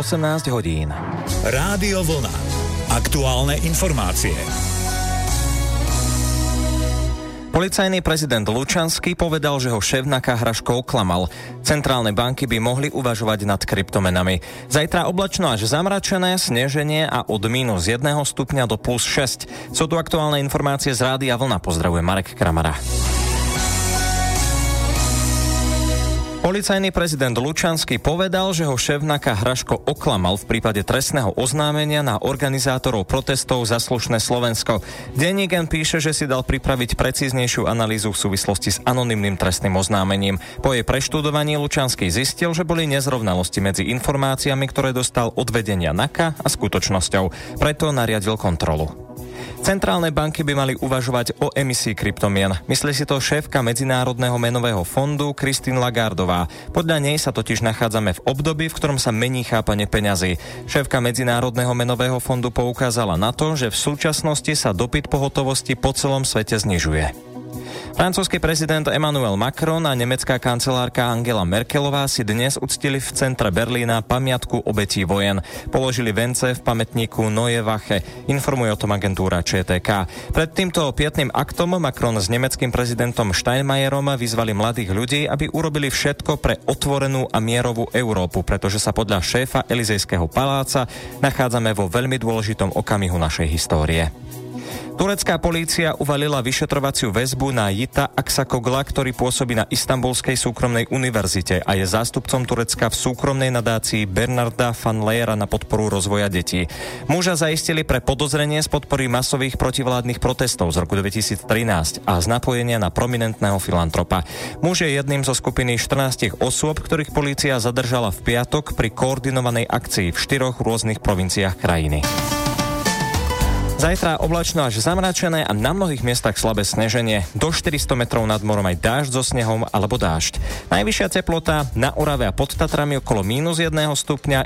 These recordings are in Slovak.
18 hodín. Rádio Vlna. Aktuálne informácie. Policajný prezident Lučanský povedal, že ho šéf Naka Hraško oklamal. Centrálne banky by mohli uvažovať nad kryptomenami. Zajtra oblačno až zamračené, sneženie a od minus 1 stupňa do plus 6. Sú tu aktuálne informácie z Rádia Vlna. Pozdravuje Marek Kramara. Policajný prezident Lučanský povedal, že ho šéfnaka Hraško oklamal v prípade trestného oznámenia na organizátorov protestov za slušné Slovensko. Denník píše, že si dal pripraviť precíznejšiu analýzu v súvislosti s anonymným trestným oznámením. Po jej preštudovaní Lučanský zistil, že boli nezrovnalosti medzi informáciami, ktoré dostal od vedenia NAKA a skutočnosťou. Preto nariadil kontrolu. Centrálne banky by mali uvažovať o emisii kryptomien. Myslí si to šéfka Medzinárodného menového fondu Kristín Lagardová. Podľa nej sa totiž nachádzame v období, v ktorom sa mení chápanie peňazí. Šéfka Medzinárodného menového fondu poukázala na to, že v súčasnosti sa dopyt pohotovosti po celom svete znižuje. Francúzsky prezident Emmanuel Macron a nemecká kancelárka Angela Merkelová si dnes uctili v centre Berlína pamiatku obetí vojen. Položili vence v pamätníku Neue Wache, informuje o tom agentúra ČTK. Pred týmto piatným aktom Macron s nemeckým prezidentom Steinmeierom vyzvali mladých ľudí, aby urobili všetko pre otvorenú a mierovú Európu, pretože sa podľa šéfa Elizejského paláca nachádzame vo veľmi dôležitom okamihu našej histórie. Turecká polícia uvalila vyšetrovaciu väzbu na Jita Aksakogla, ktorý pôsobí na Istanbulskej súkromnej univerzite a je zástupcom Turecka v súkromnej nadácii Bernarda van Leyera na podporu rozvoja detí. Muža zaistili pre podozrenie z podpory masových protivládnych protestov z roku 2013 a z napojenia na prominentného filantropa. Muž je jedným zo skupiny 14 osôb, ktorých polícia zadržala v piatok pri koordinovanej akcii v štyroch rôznych provinciách krajiny. Zajtra oblačno až zamračené a na mnohých miestach slabé sneženie. Do 400 metrov nad morom aj dážď so snehom alebo dážď. Najvyššia teplota na Orave a pod Tatrami okolo mínus 1 stupňa.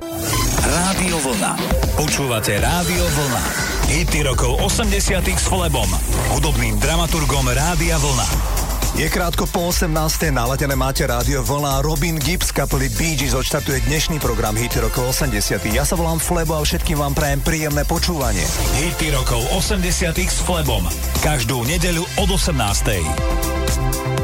Rádio Vlna. Počúvate Rádio Vlna. Hity rokov 80 s Flebom, hudobným dramaturgom Rádia Vlna. Je krátko po 18. naladené máte rádio Vlna. Robin Gibbs kapely Bee Gees dnešný program Hity rokov 80. Ja sa volám Flebo a všetkým vám prajem príjemné počúvanie. Hity rokov 80. s Flebom. Každú nedeľu od 18.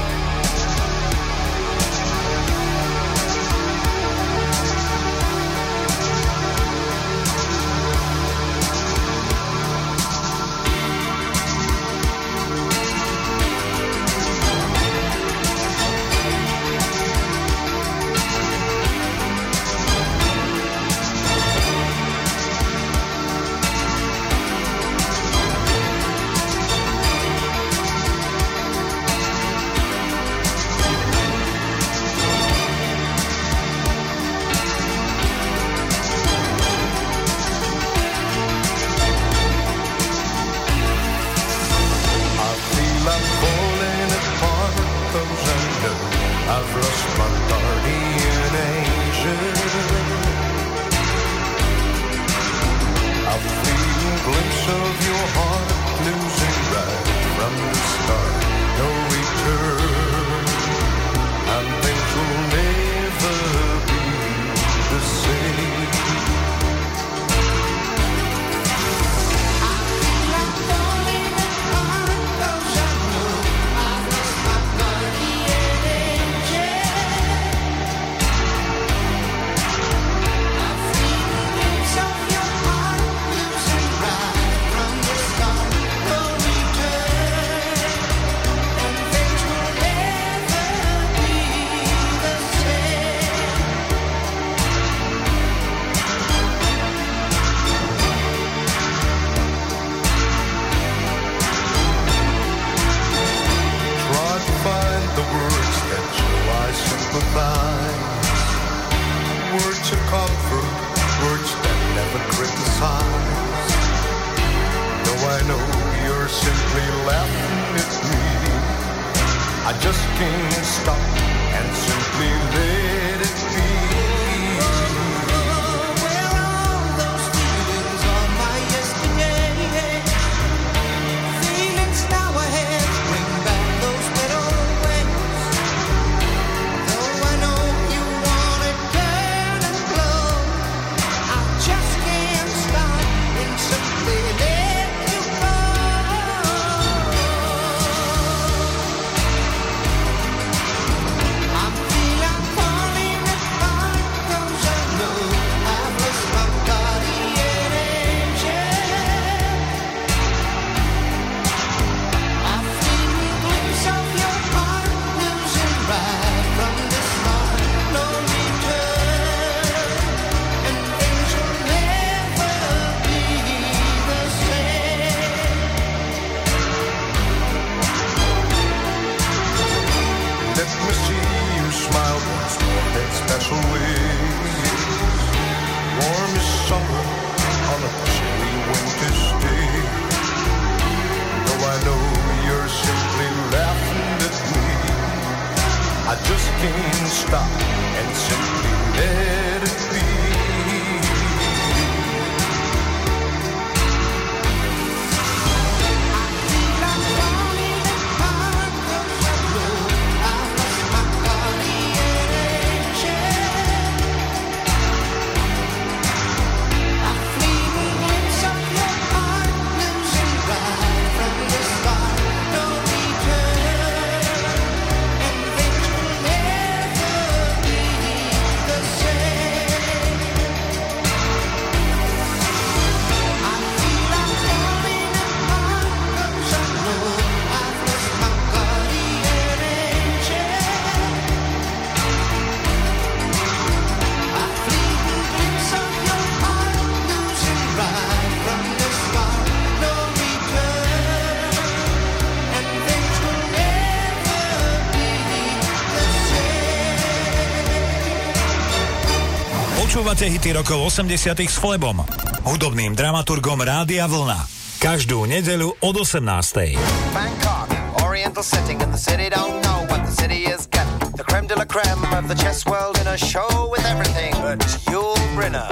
Počúvate hity rokov 80 s Flebom, hudobným dramaturgom Rádia Vlna. Každú nedeľu od 18. Bangkok, oriental setting in the city don't know what the city is getting. The creme de la creme of the chess world in a show with everything but Yul Brynner.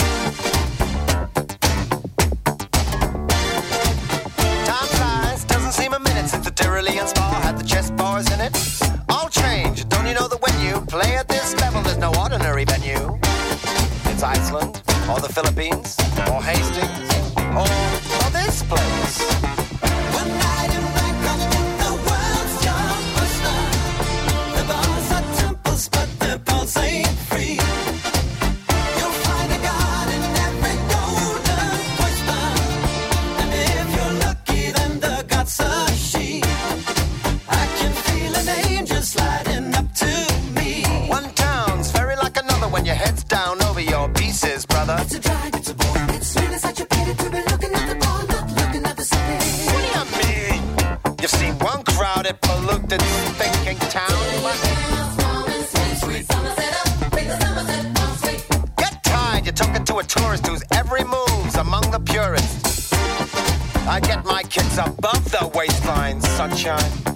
Time flies, doesn't seem a minute since the Tyrolean Spa had the chess bars in it. All change, don't you know that when you play at this level, there's no ordinary venue? Iceland. or the Philippines, or Hastings, sunshine.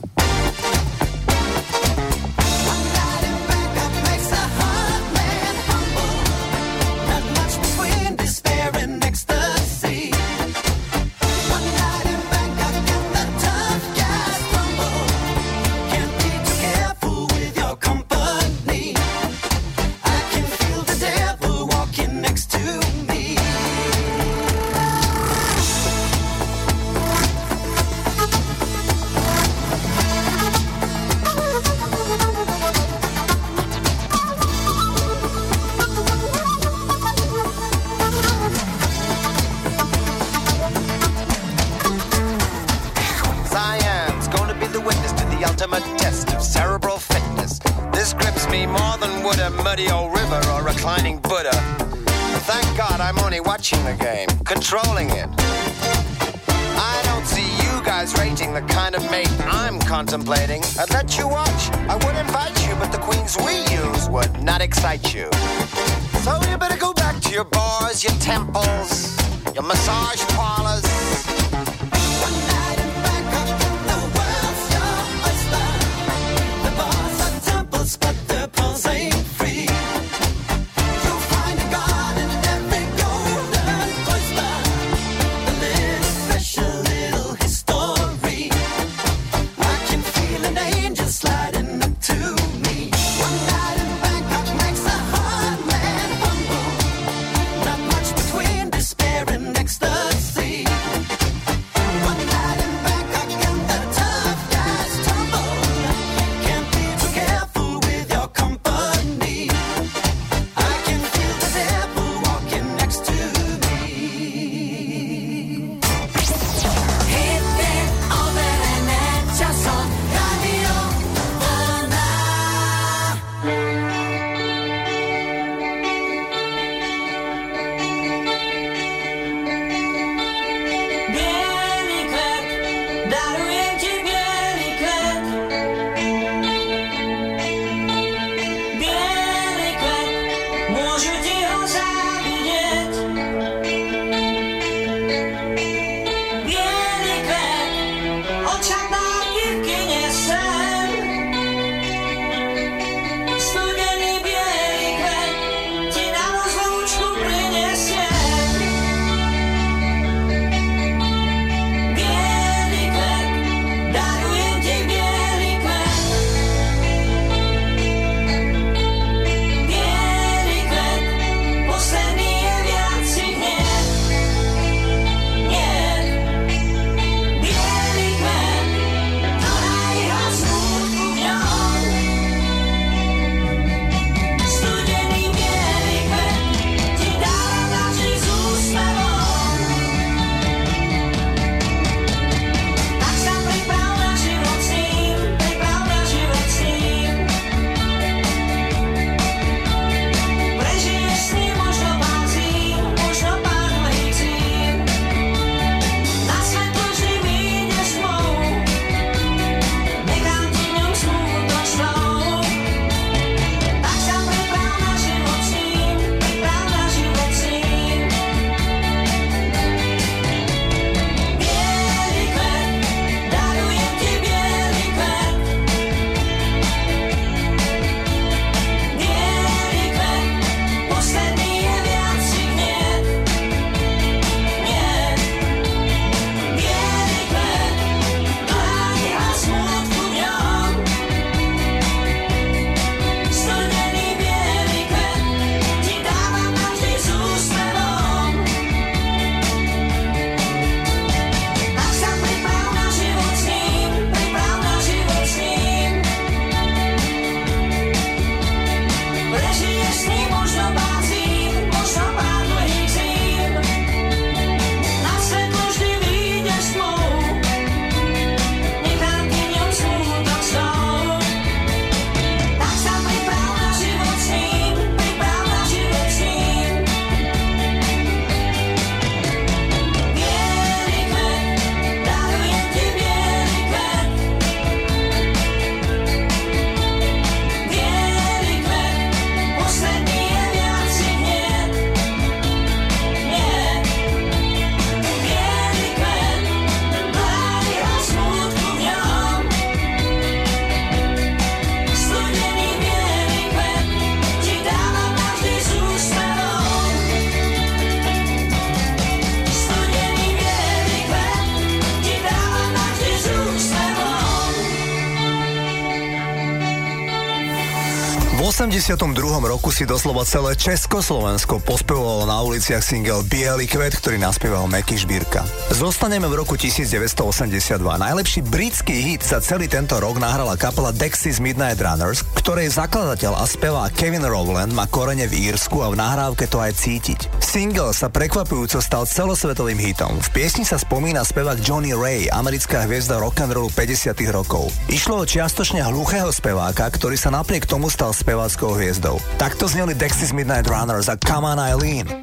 82. roku si doslova celé Československo pospevovalo na uliciach single Bielý kvet, ktorý naspieval Meky Žbírka. Zostaneme v roku 1982. Najlepší britský hit za celý tento rok nahrala kapela Dexys Midnight Runners, ktorej zakladateľ a spevá Kevin Rowland má korene v Írsku a v nahrávke to aj cítiť. Single sa prekvapujúco stal celosvetovým hitom. V piesni sa spomína spevák Johnny Ray, americká hviezda rock'n'rollu 50. rokov. Išlo o čiastočne hluchého speváka, ktorý sa napriek tomu stal speváckou hviezdou. Takto zneli Dexys Midnight Runners a Come on Eileen.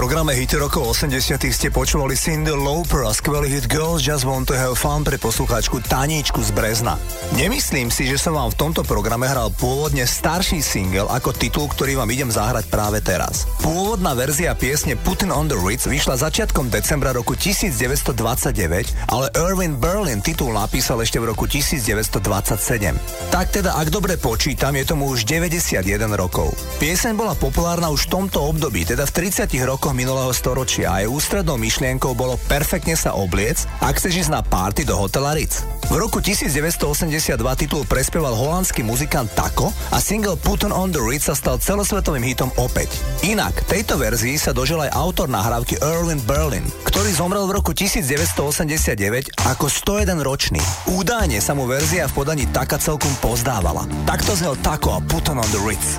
programe Hity rokov 80 ste počúvali Cindy Lauper a skvelý hit Girls Just Want to Have Fun pre poslucháčku Taníčku z Brezna. Nemyslím si, že som vám v tomto programe hral pôvodne starší single ako titul, ktorý vám idem zahrať práve teraz. Pôvodná verzia piesne Putin on the Ritz vyšla začiatkom decembra roku 1929, ale Irvin Berlin titul napísal ešte v roku 1927. Tak teda, ak dobre počítam, je tomu už 91 rokov. Pieseň bola populárna už v tomto období, teda v 30 rokoch minulého storočia a jej ústrednou myšlienkou bolo perfektne sa obliec, ak chceš ísť na party do hotela Ritz. V roku 1982 titul prespieval holandský muzikant Taco a single Put on the Ritz sa stal celosvetovým hitom opäť. Inak, tejto verzii sa dožil aj autor nahrávky Erwin Berlin, ktorý zomrel v roku 1989 ako 101 ročný. Údajne sa mu verzia v podaní Taka celkom pozdávala. Takto znel Taco a Put on the Ritz.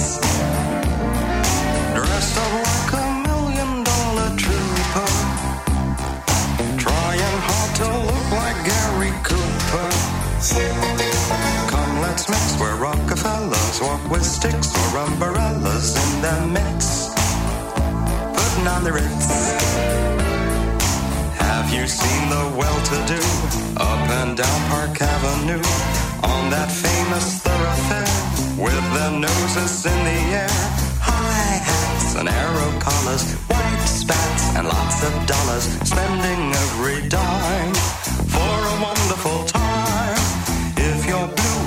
Walk with sticks or umbrellas in their midst. Putting on the ritz. Have you seen the well-to-do up and down Park Avenue on that famous thoroughfare with their noses in the air? High hats and arrow collars, white spats and lots of dollars, spending every dime for a wonderful time.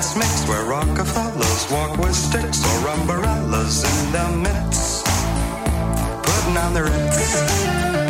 Come, let's mix where Rockefellers walk with sticks or umbrellas in their midst. Putting on the ritz.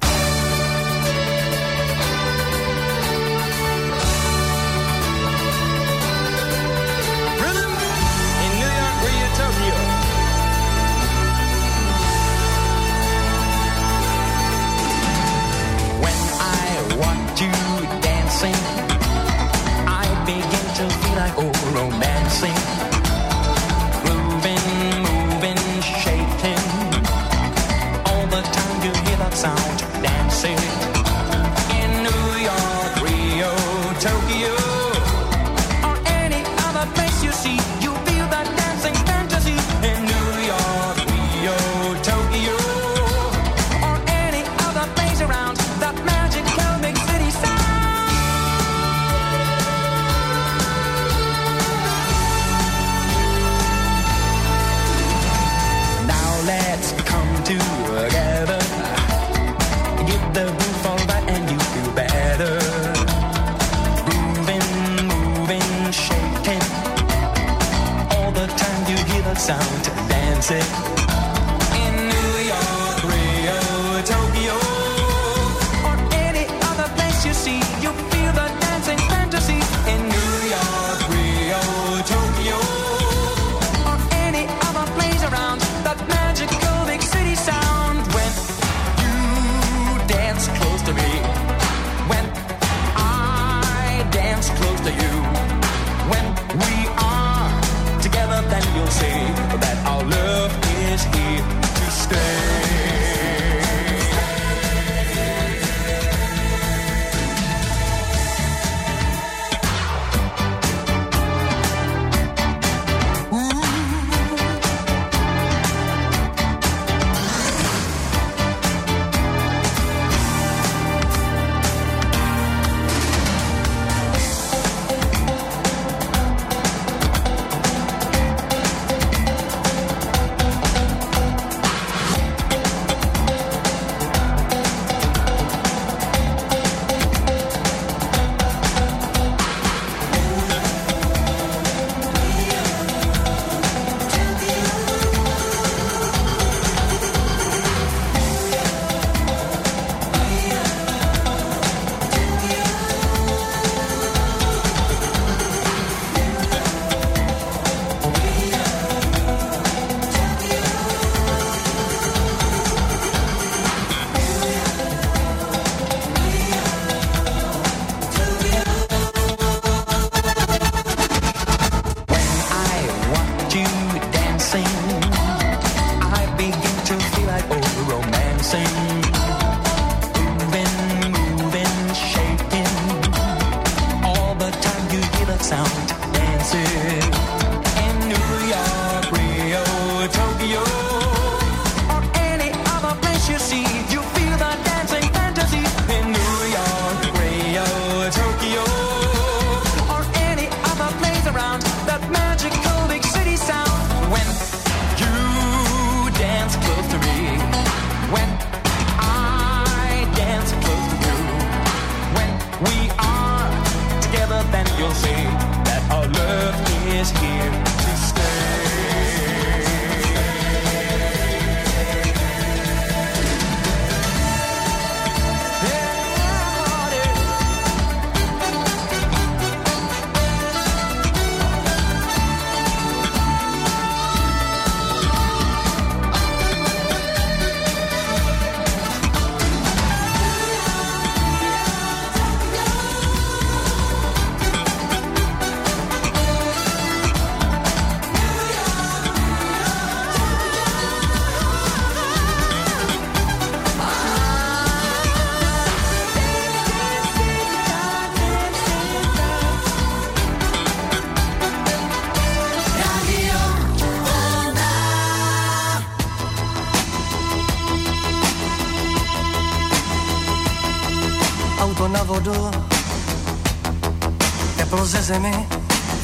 Zemi,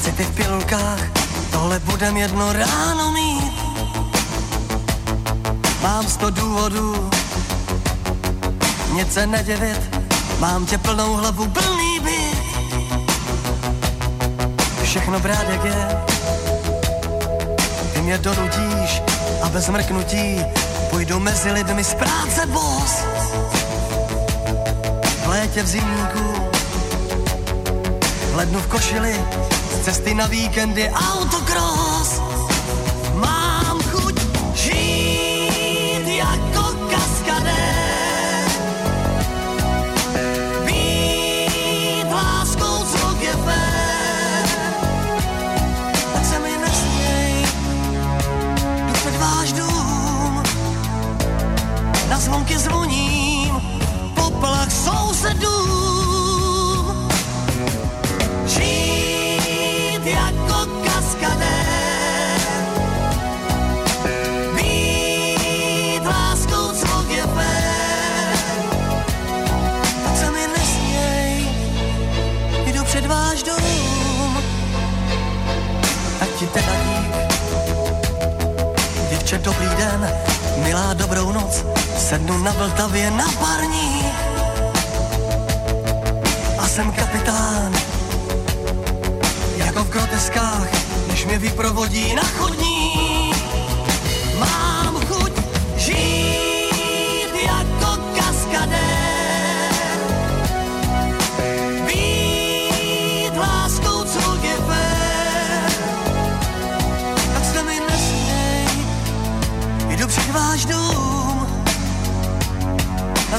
city v pilulkách, tohle budem jedno ráno mít. Mám sto důvodů, nic se nedivit, mám tě plnou hlavu, plný byt. Všechno brát jak je, ty mě donutíš a bez mrknutí půjdu mezi lidmi z práce boss v létě v zimníku, lednu v košili, z cesty na víkendy autocross. Dobrý den, milá dobrou noc, sednu na Vltavě na parník a jsem kapitán. Jako v groteskách, když mě vyprovodí na chodník.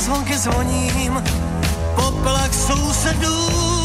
Zvonky zvoním, poplach sousedům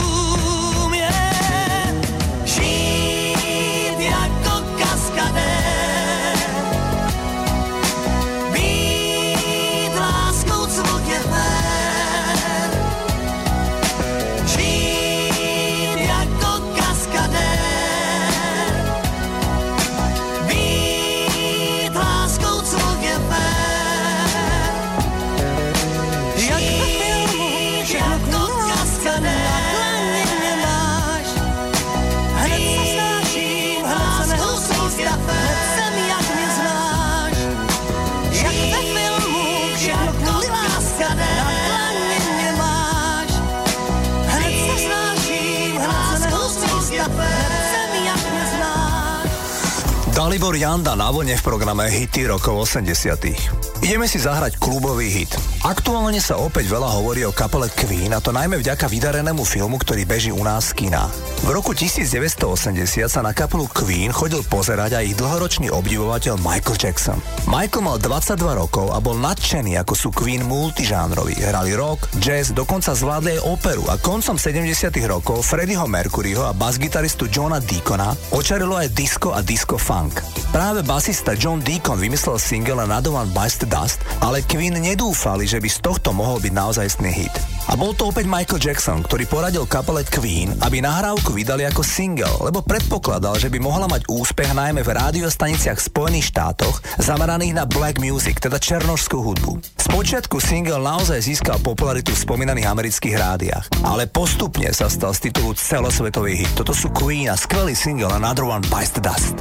Dalibor Janda na vlne v programe Hity rokov 80 Ideme si zahrať klubový hit. Aktuálne sa opäť veľa hovorí o kapele Queen a to najmä vďaka vydarenému filmu, ktorý beží u nás z kina. V roku 1980 sa na kapelu Queen chodil pozerať aj ich dlhoročný obdivovateľ Michael Jackson. Michael mal 22 rokov a bol nadšený, ako sú Queen multižánroví. Hrali rock, jazz, dokonca zvládli aj operu a koncom 70 rokov Freddieho Mercuryho a basgitaristu Johna Deacona očarilo aj disco a disco funk. Práve basista John Deacon vymyslel single Another One Bites Dust, ale Queen nedúfali, že by z tohto mohol byť naozajstný hit. A bol to opäť Michael Jackson, ktorý poradil kapele Queen, aby nahrávku vydali ako single, lebo predpokladal, že by mohla mať úspech najmä v rádiostaniciach v Spojených štátoch zameraných na black music, teda černožskú hudbu. Spočiatku single naozaj získal popularitu v spomínaných amerických rádiách, ale postupne sa stal z titulu celosvetový hit. Toto sú Queen a skvelý single Another One Bites the Dust.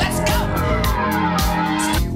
Let's go.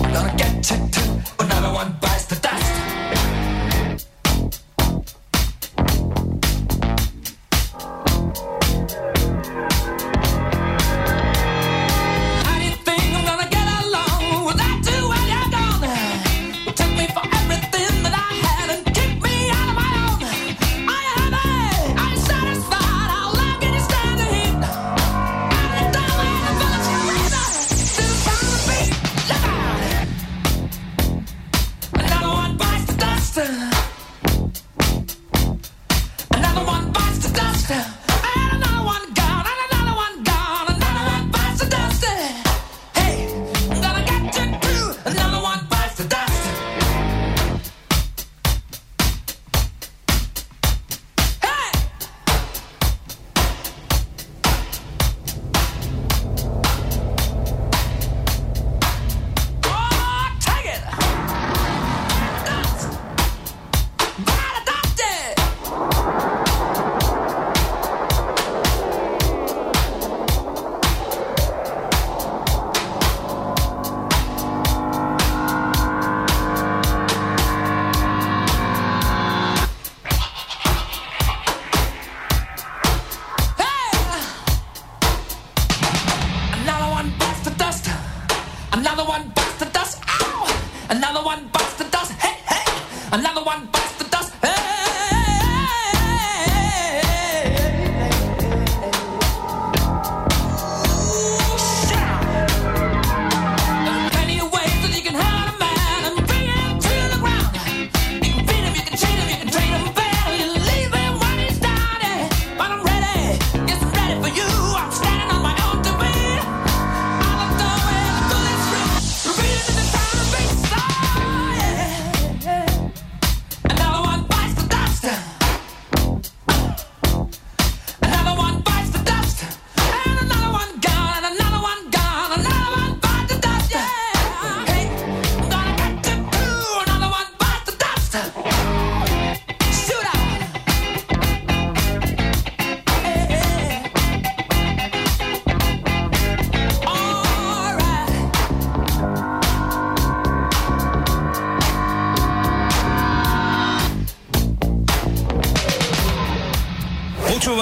gonna get you too. Another one bites the dust.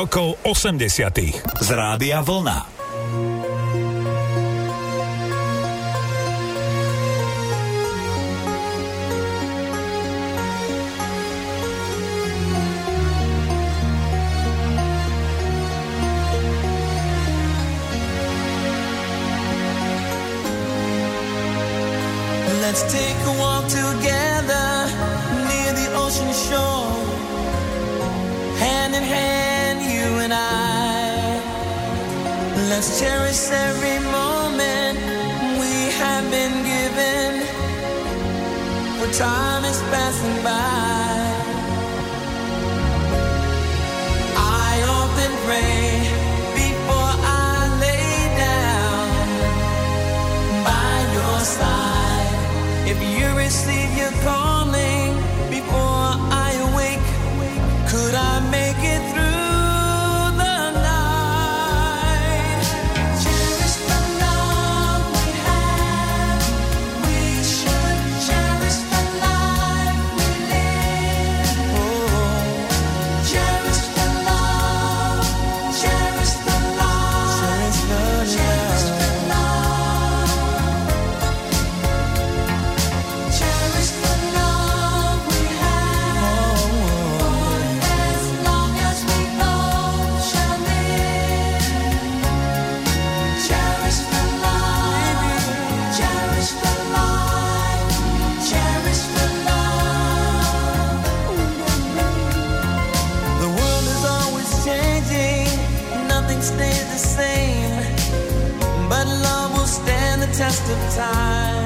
rokov 80. z Rádia Vlna. Let's take Cherish every moment we have been given. For time is passing by. the time.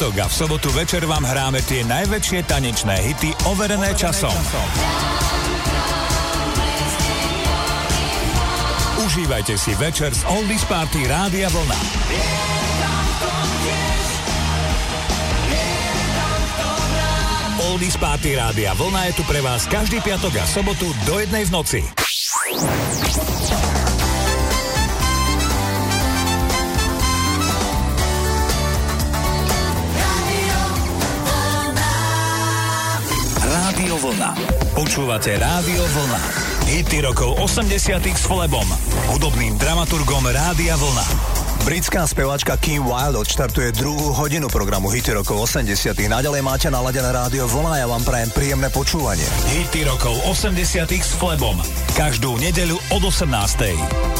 piatok a v sobotu večer vám hráme tie najväčšie tanečné hity overené, časom. časom. Užívajte si večer z Oldies Party Rádia Vlna. Oldies Party Rádia Vlna je tu pre vás každý piatok a sobotu do jednej v noci. Vlna. Počúvate Rádio Vlna. Hity rokov 80 s Flebom, hudobným dramaturgom Rádia Vlna. Britská spevačka Kim Wilde odštartuje druhú hodinu programu Hity rokov 80 Naďalej máte naladené rádio Vlna a ja vám prajem príjemné počúvanie. Hity rokov 80 s Flebom. Každú nedeľu od 18.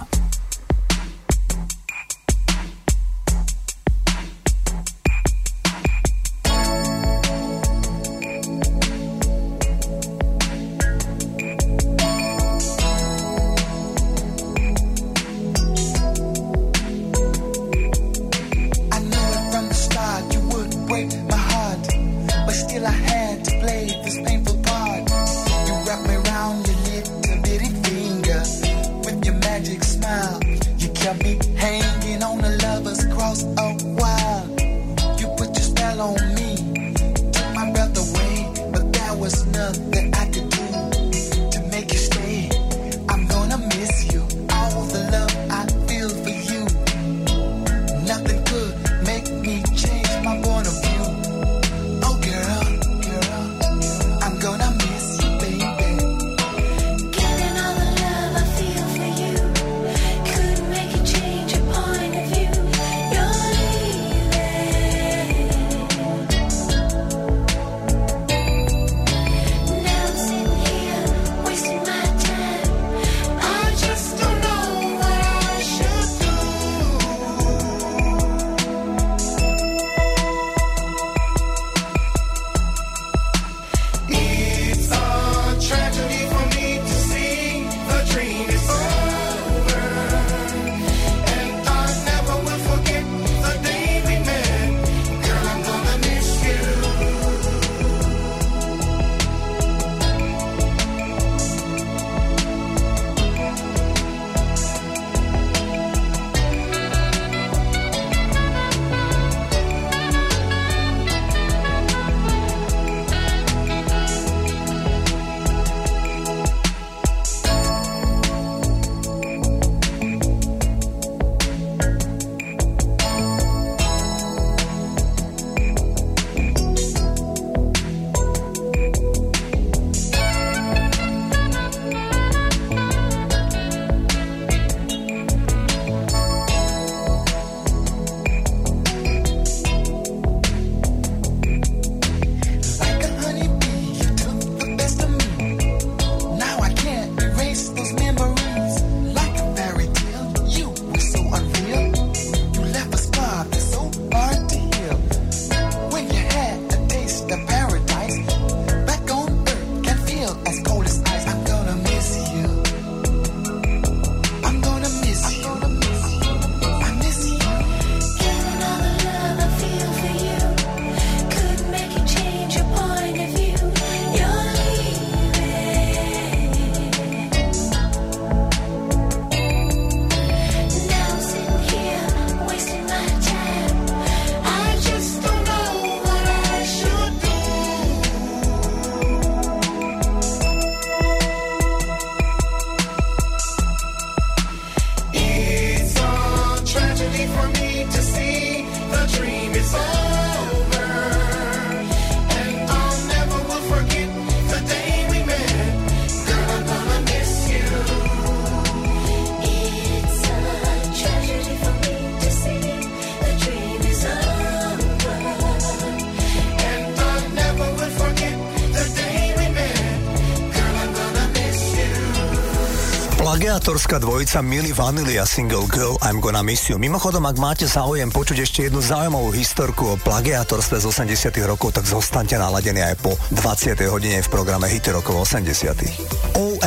britská dvojica Millie Vanilli a single Girl I'm Gonna Miss You. Mimochodom, ak máte záujem počuť ešte jednu zaujímavú historku o plagiátorstve z 80 rokov, tak zostaňte naladení aj po 20. hodine v programe Hity rokov 80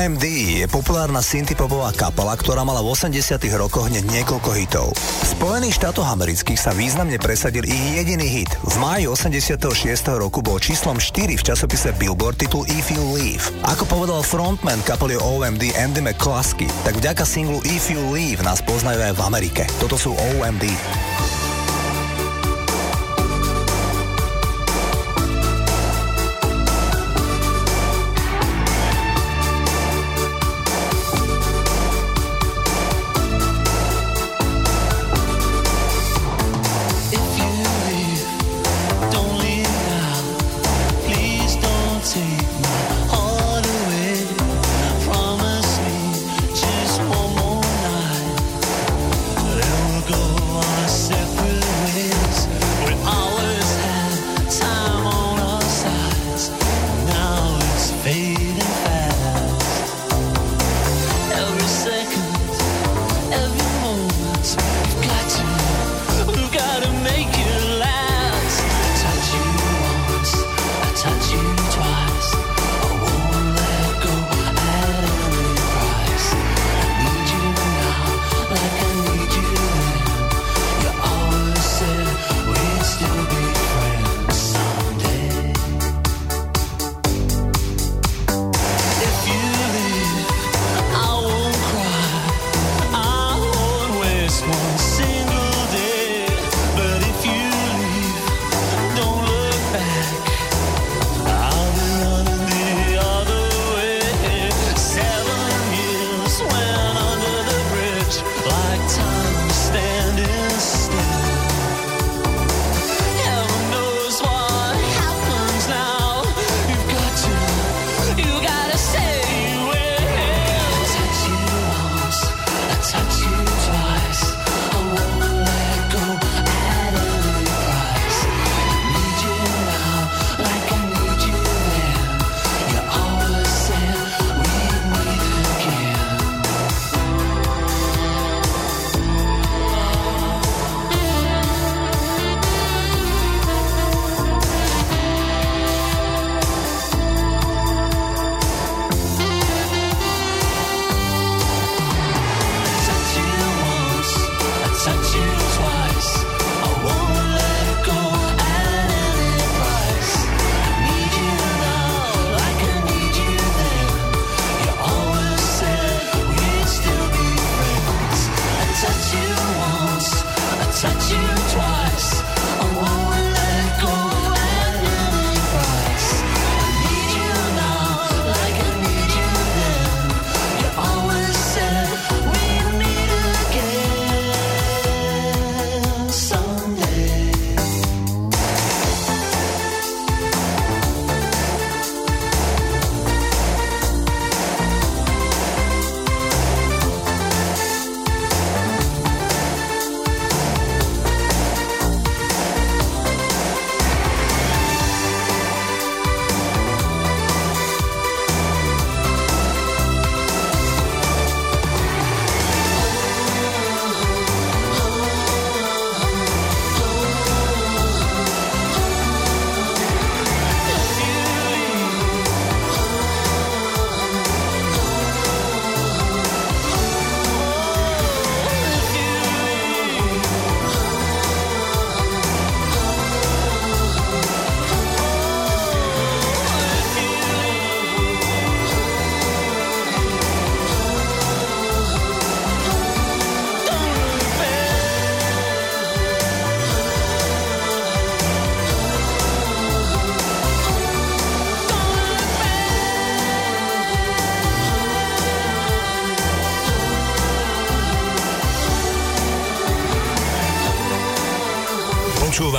OMD je populárna synthpopová kapela, ktorá mala v 80 rokoch hneď niekoľko hitov. V Spojených štátoch amerických sa významne presadil ich jediný hit. V máji 86. roku bol číslom 4 v časopise Billboard titul If You Leave. Ako povedal frontman kapely OMD Andy McCluskey, tak vďaka singlu If You Leave nás poznajú aj v Amerike. Toto sú OMD.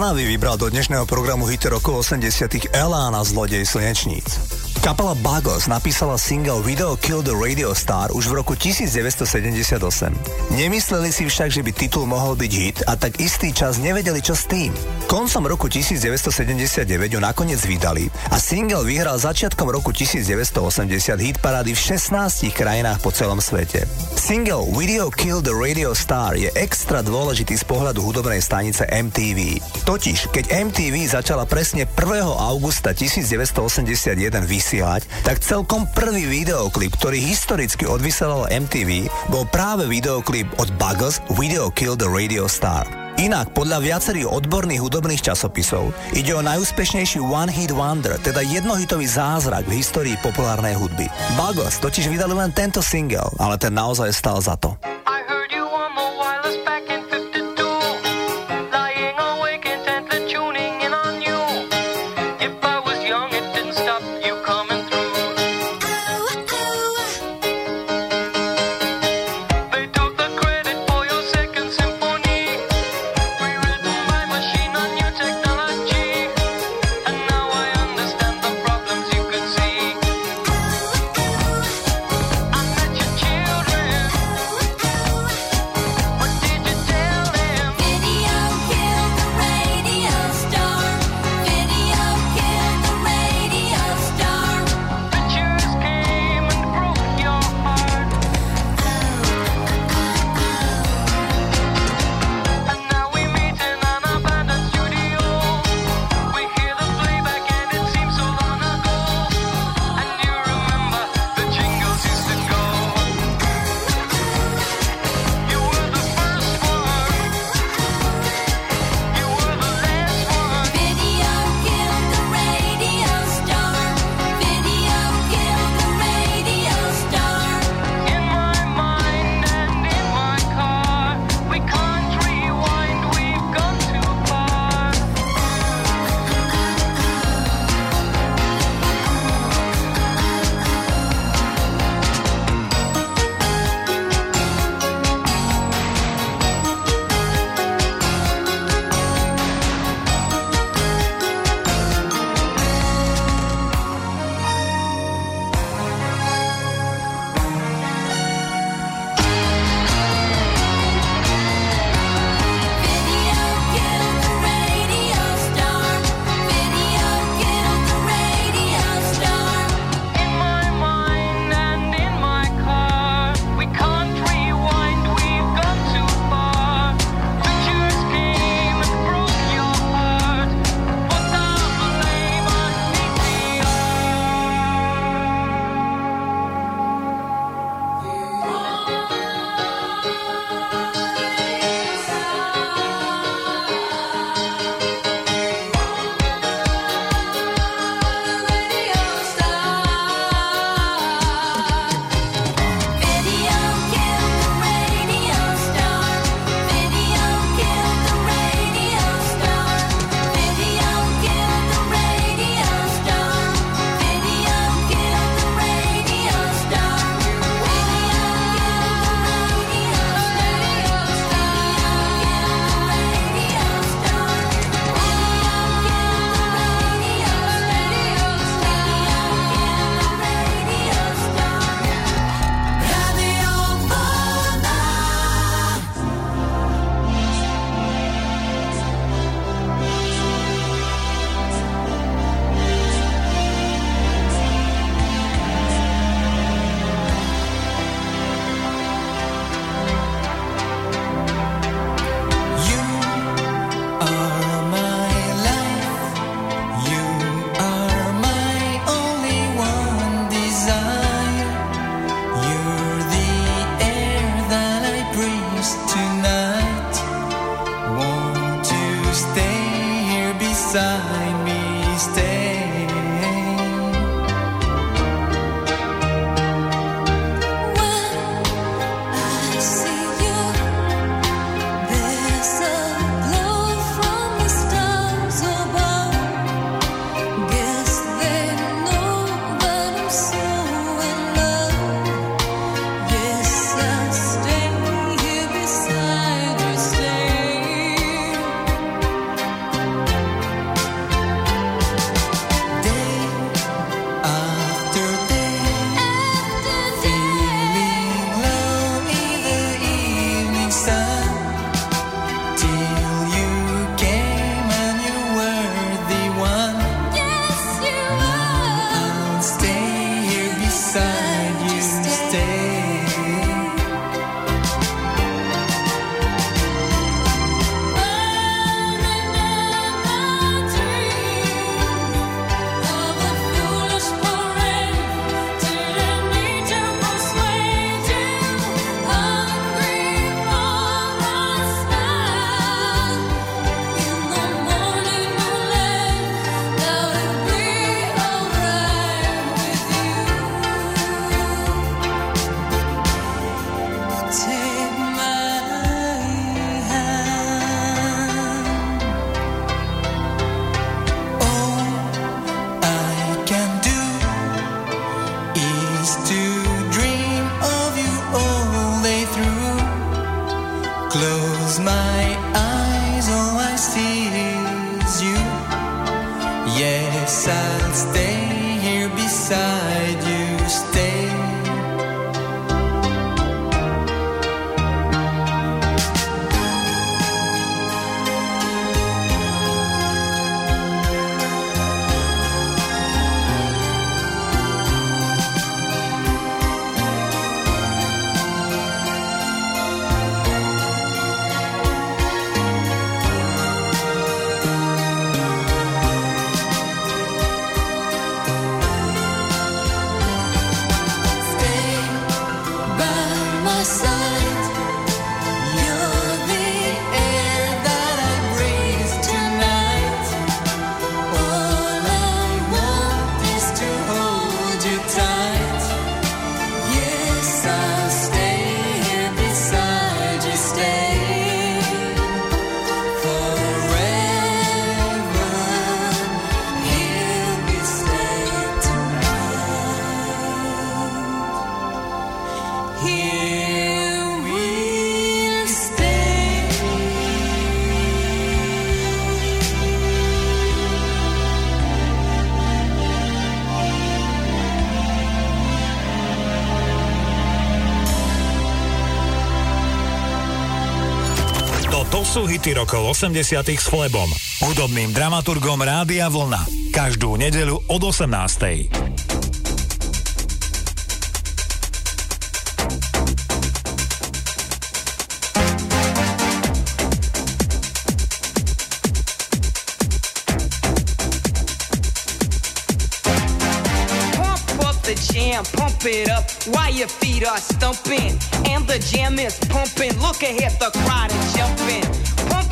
Trnavy vybral do dnešného programu hity rokov 80 Elána Zlodej slnečníc. Kapela Buggles napísala single Video Kill the Radio Star už v roku 1978. Nemysleli si však, že by titul mohol byť hit a tak istý čas nevedeli, čo s tým. Koncom roku 1979 ju nakoniec vydali a single vyhral začiatkom roku 1980 hit parády v 16 krajinách po celom svete. Single Video Kill the Radio Star je extra dôležitý z pohľadu hudobnej stanice MTV. Totiž, keď MTV začala presne 1. augusta 1981 vysielať, tak celkom prvý videoklip, ktorý historicky odvysielal MTV, bol práve videoklip od Buggles Video Kill the Radio Star. Inak, podľa viacerých odborných hudobných časopisov, ide o najúspešnejší One Hit Wonder, teda jednohitový zázrak v histórii populárnej hudby. Buggles totiž vydali len tento single, ale ten naozaj stal za to. hity rokov 80 s Flebom, hudobným dramaturgom Rádia Vlna. Každú nedeľu od 18. pump it up while your feet are stumping. And the jam is pumping. Look ahead, the crowd is jumping.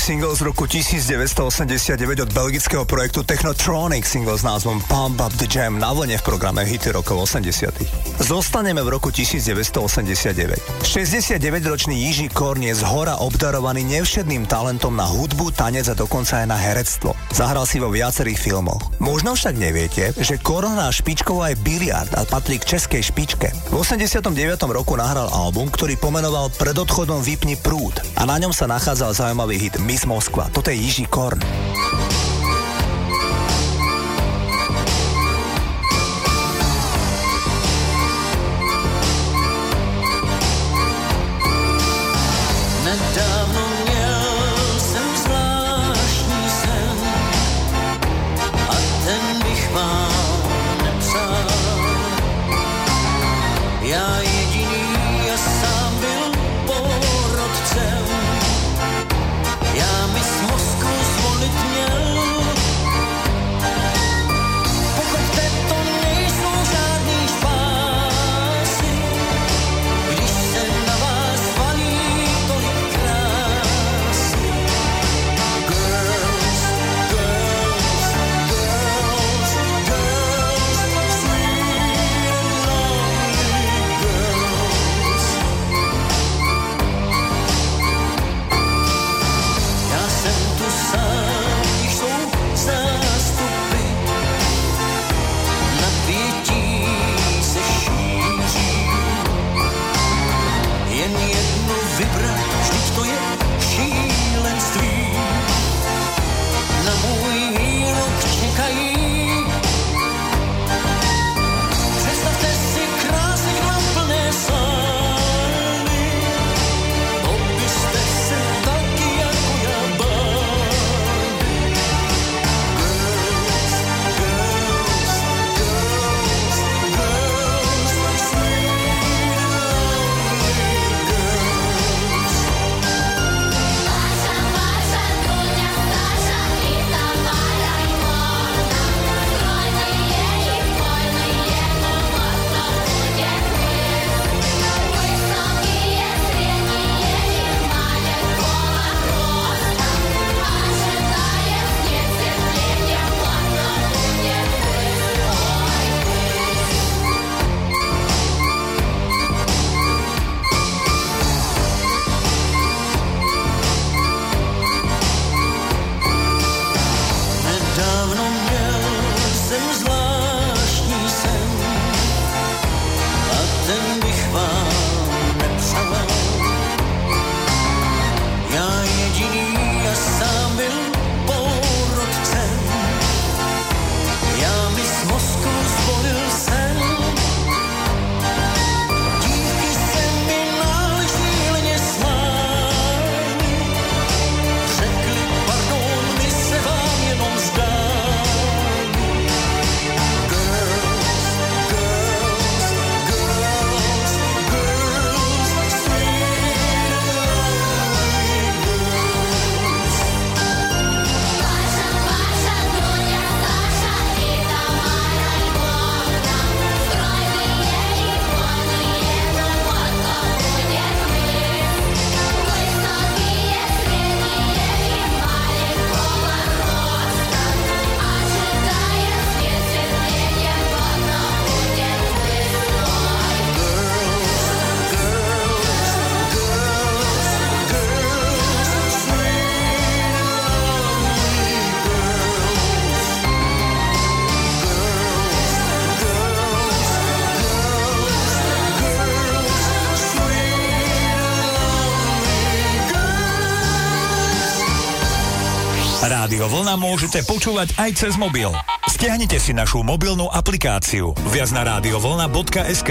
Single z roku 1989 od belgického projektu Technotronic single s názvom Pump Up the Jam na vlne v programe Hity rokov 80 Zostaneme v roku 1989. 69-ročný Jiří Korn je z hora obdarovaný nevšedným talentom na hudbu, tanec a dokonca aj na herectvo. Zahral si vo viacerých filmoch. Možno však neviete, že Korn hrá špičkovo aj biliard a patrí k českej špičke. V 89. roku nahral album, ktorý pomenoval Pred odchodom vypni prúd a na ňom sa nachádza nachádzal zaujímavý hit Miss Moskva. Toto je Jiří Korn. Vlna môžete počúvať aj cez mobil. Stiahnite si našu mobilnú aplikáciu viac na radiovlna.sk.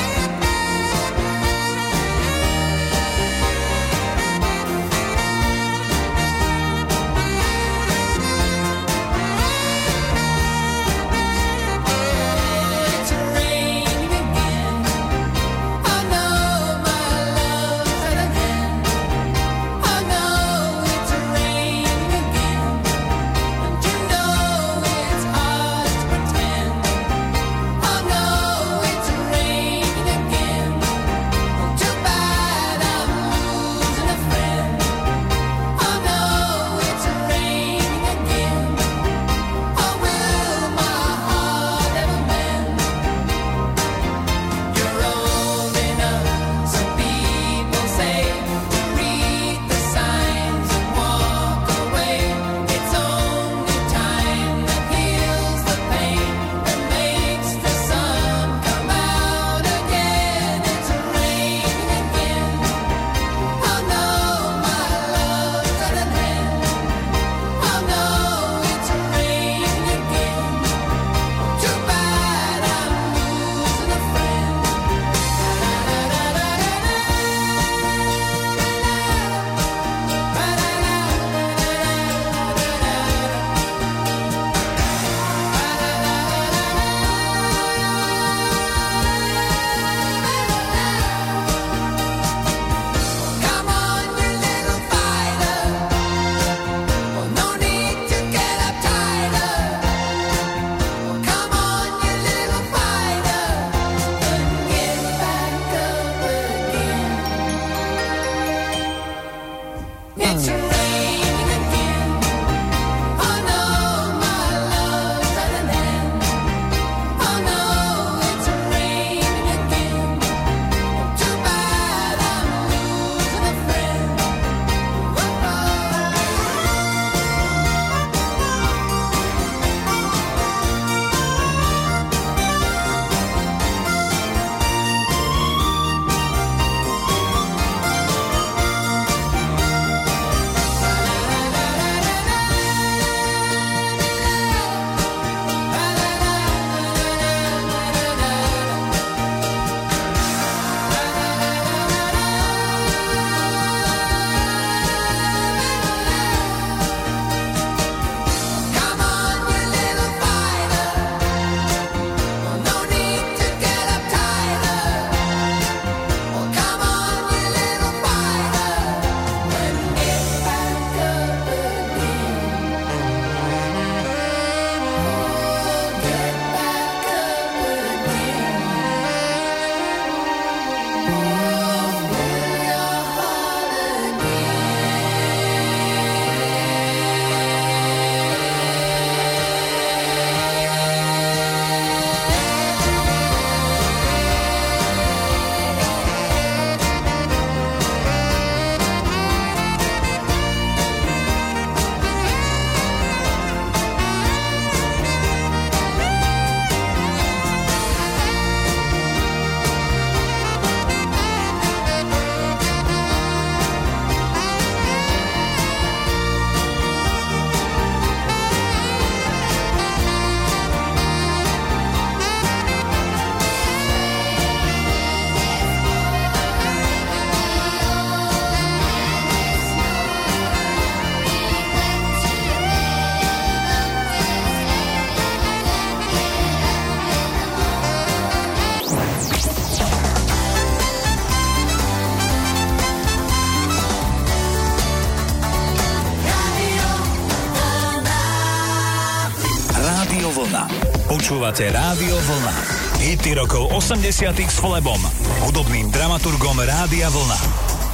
Počúvate Rádio Vlna. Hity rokov 80 s Flebom, hudobným dramaturgom Rádia Vlna.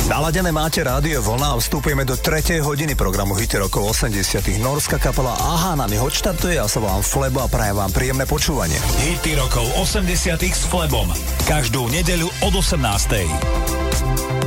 Naladené máte Rádio Vlna a vstupujeme do 3. hodiny programu Hity rokov 80 Norská kapela Aha nami odštartuje a sa vám Flebo a prajem vám príjemné počúvanie. Hity rokov 80 s Flebom. Každú nedeľu od 18.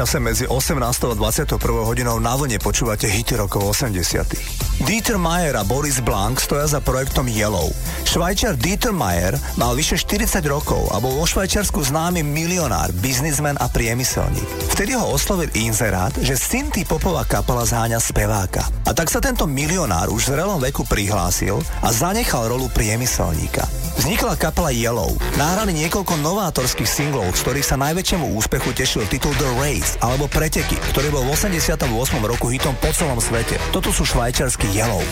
čase medzi 18. a 21. hodinou na vlne počúvate hity rokov 80. Dieter Mayer a Boris Blank stoja za projektom Yellow. Švajčiar Dieter Mayer mal vyše 40 rokov a bol vo Švajčiarsku známy milionár, biznismen a priemyselník. Vtedy ho oslovil inzerát, že Synthie popová kapela zháňa speváka. A tak sa tento milionár už v zrelom veku prihlásil a zanechal rolu priemyselníka. Vznikla kapela Yellow. Nahrali niekoľko novátorských singlov, z ktorých sa najväčšiemu úspechu tešil titul The Race alebo Preteky, ktorý bol v 88. roku hitom po celom svete. Toto sú švajčiarsky Yellow.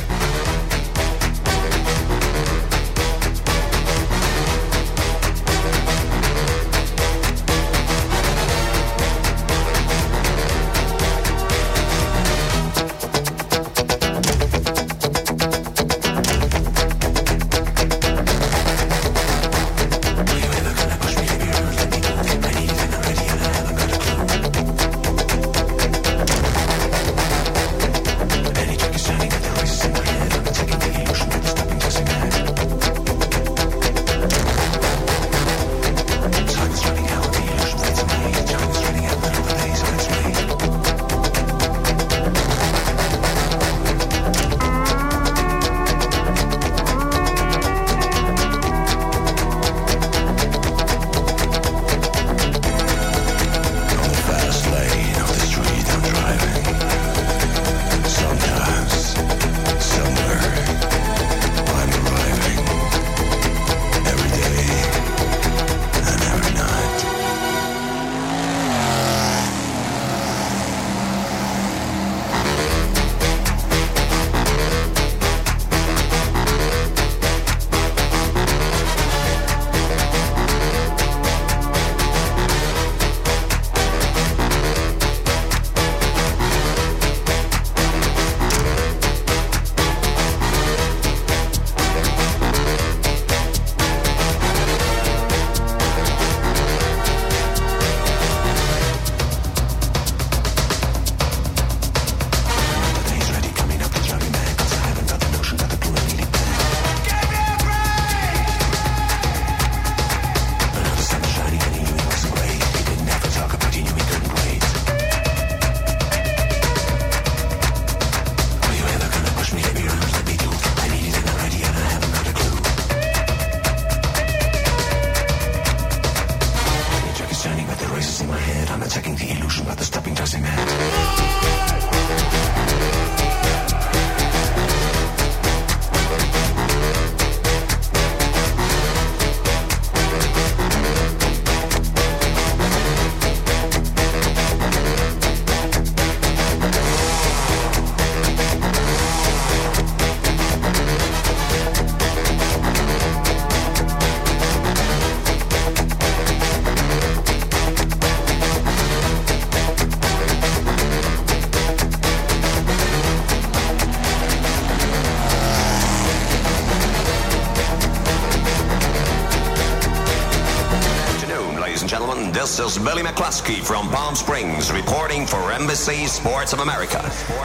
Billy McCluskey from Palm Springs reporting for Embassy Sports of America.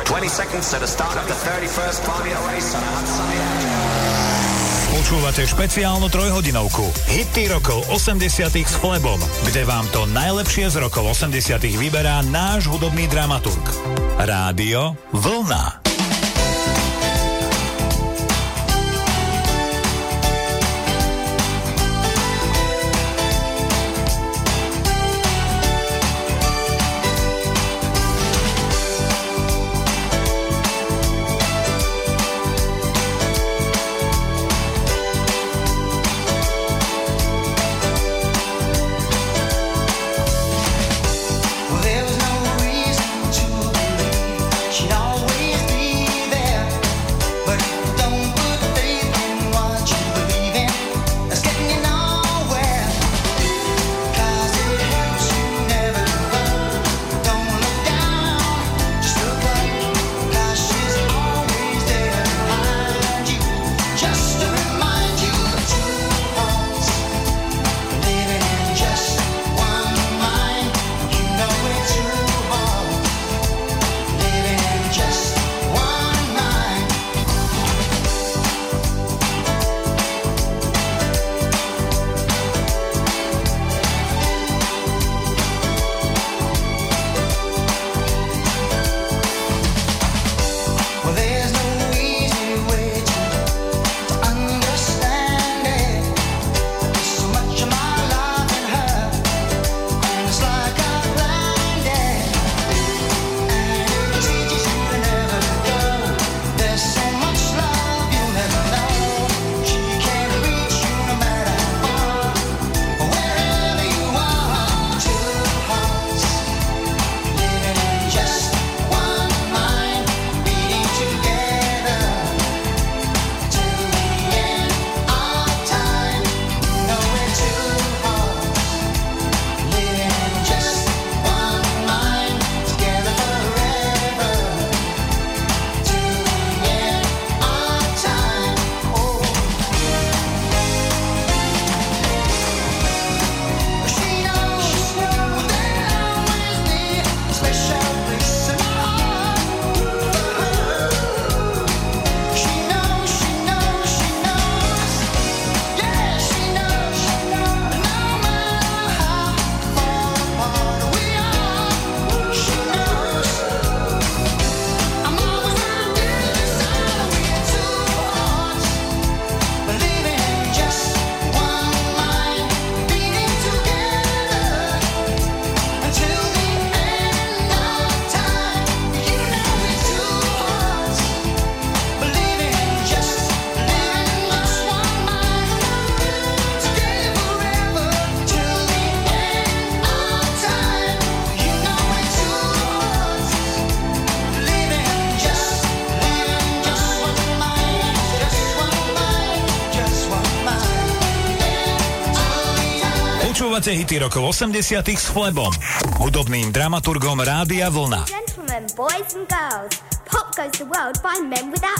20 seconds to the start of the 31st Formula race on a hot sunny Počúvate špeciálnu trojhodinovku. Hity rokov 80 s Flebom, kde vám to najlepšie z rokov 80 vyberá náš hudobný dramaturg. Rádio Vlna. Počúvate hity rokov 80 s Flebom, hudobným dramaturgom Rádia Vlna. Gentlemen, boys and girls, pop goes the world by men without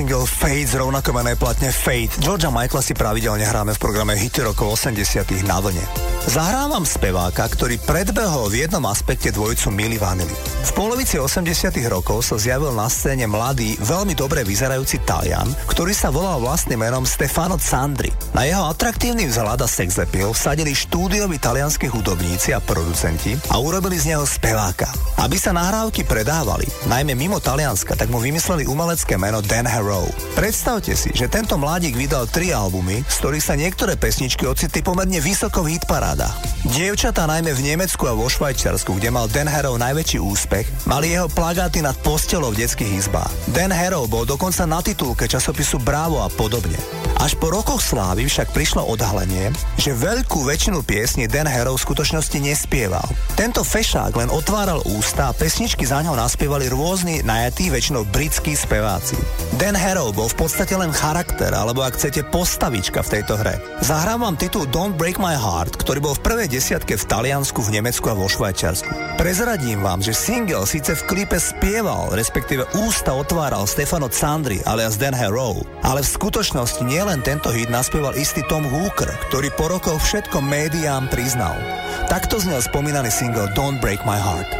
Single Fate z rovnako menej platne Fate. Georgia Michaela si pravidelne hráme v programe Hity rokov 80 na vlne. Zahrávam speváka, ktorý predbehol v jednom aspekte dvojicu Milli Vanilli. V polovici 80 rokov sa zjavil na scéne mladý, veľmi dobre vyzerajúci Talian, ktorý sa volal vlastným menom Stefano Sandri. Na jeho atraktívny vzhľad a sex appeal vsadili štúdioví talianskí hudobníci a producenti a urobili z neho speváka. Aby sa nahrávky predávali, najmä mimo Talianska, tak mu vymysleli umelecké meno Dan Harrow. Predstavte si, že tento mladík vydal tri albumy, z ktorých sa niektoré pesničky ocitli pomerne vysoko v hitparádach. Dievčatá najmä v Nemecku a vo Švajčiarsku, kde mal Dan Harrow najväčší úspech, mali jeho plagáty nad postelou v detských izbách. Dan Harrow bol dokonca na titulke časopisu Bravo a podobne. Až po rokoch slávy však prišlo odhalenie, že veľkú väčšinu piesní Dan Harrow v skutočnosti nespieval. Tento fešák len otváral ústa a pesničky za ňou naspievali rôzni najatí, väčšinou britskí speváci. Dan Harrow bol v podstate len charakter, alebo ak chcete postavička v tejto hre. Zahrám vám titul Don't Break My Heart, ktorý bol v prvej desiatke v Taliansku, v Nemecku a vo Švajčiarsku. Prezradím vám, že single síce v klipe spieval, respektíve ústa otváral Stefano Sandri alias Dan Harrow, ale v skutočnosti nielen tento hit naspieval istý Tom Hooker, ktorý po rokoch všetko médiám priznal. Takto znel spomínaný single Don't Break My Heart.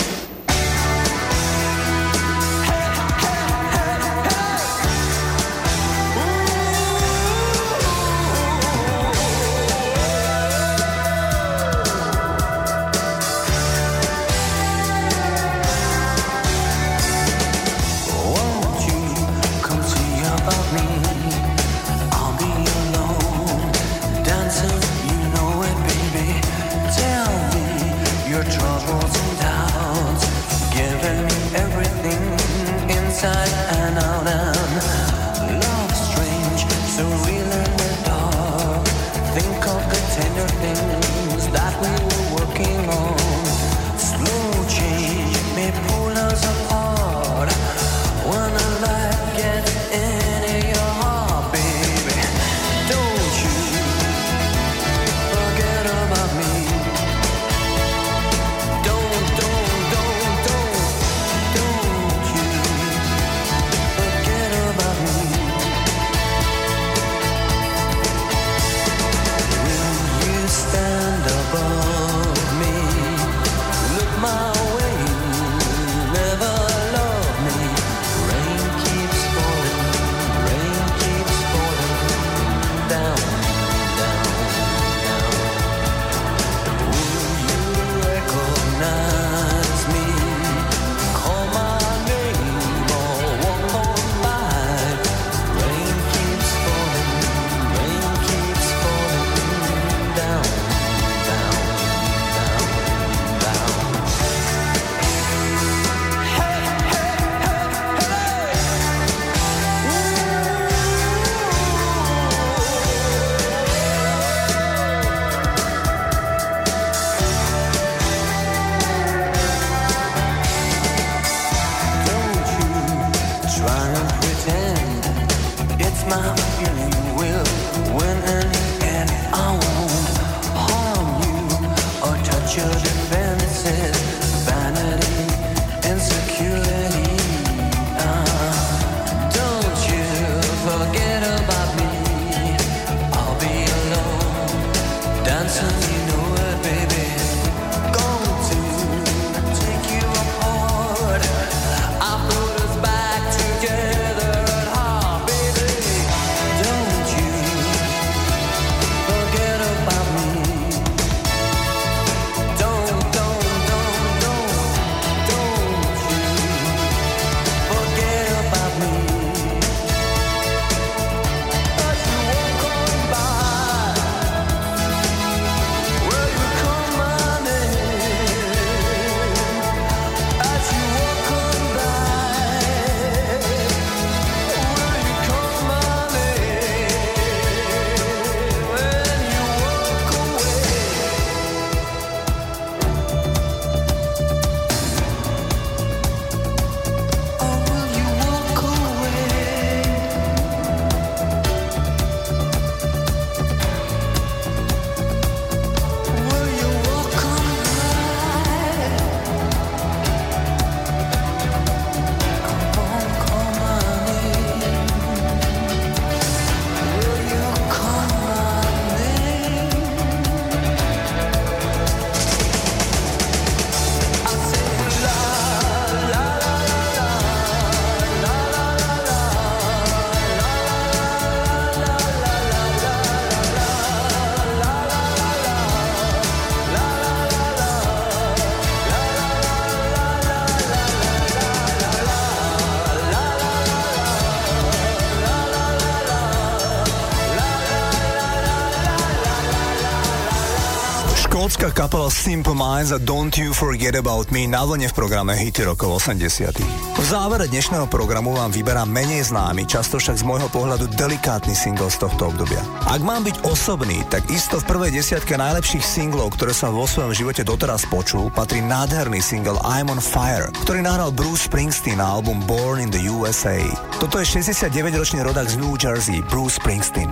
kapela Simple Minds a Don't You Forget About Me na vlne v programe Hity rokov 80. V závere dnešného programu vám vyberám menej známy, často však z môjho pohľadu delikátny single z tohto obdobia. Ak mám byť osobný, tak isto v prvej desiatke najlepších singlov, ktoré som vo svojom živote doteraz počul, patrí nádherný single I'm on Fire, ktorý nahral Bruce Springsteen na album Born in the USA. Toto je 69-ročný rodak z New Jersey, Bruce Springsteen.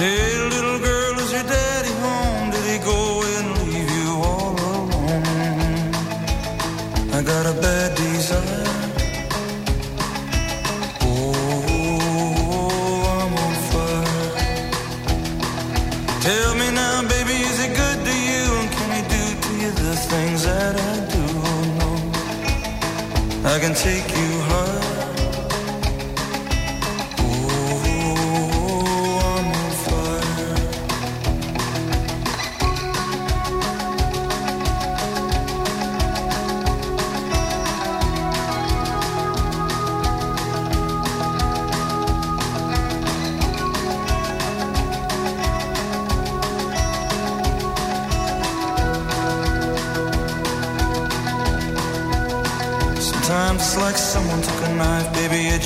Hey, I can take you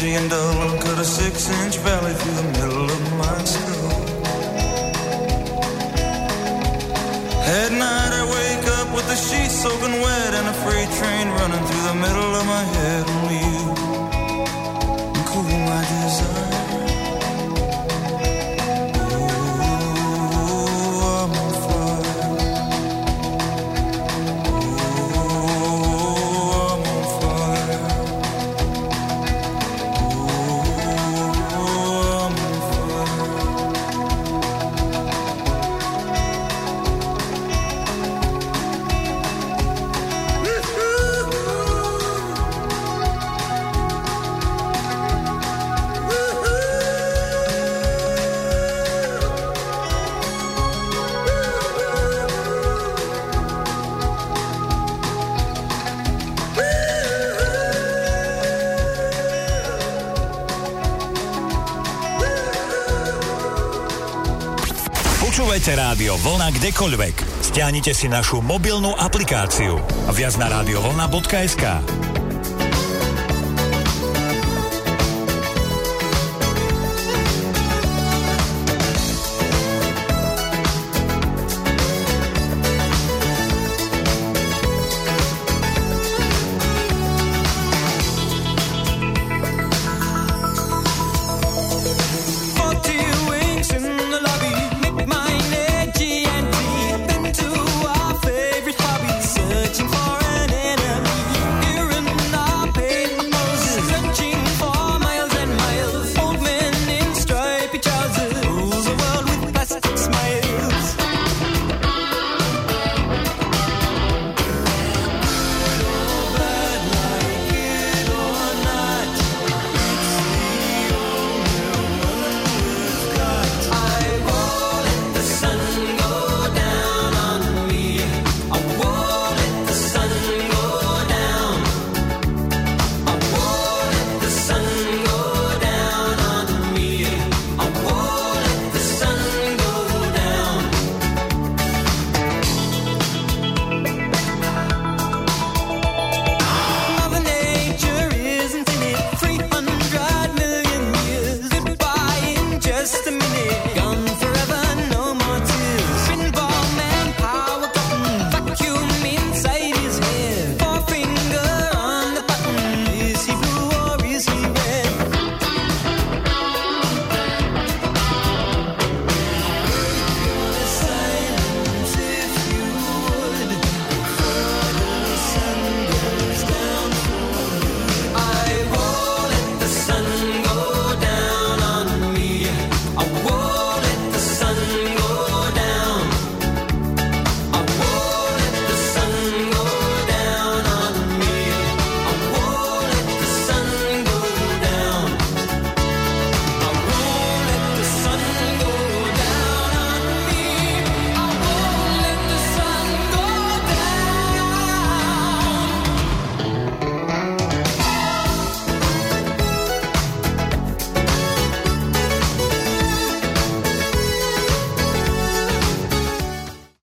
Angie and Doug. Vlna kdekoľvek. Stiahnite si našu mobilnú aplikáciu. Viac na radiovolna.sk.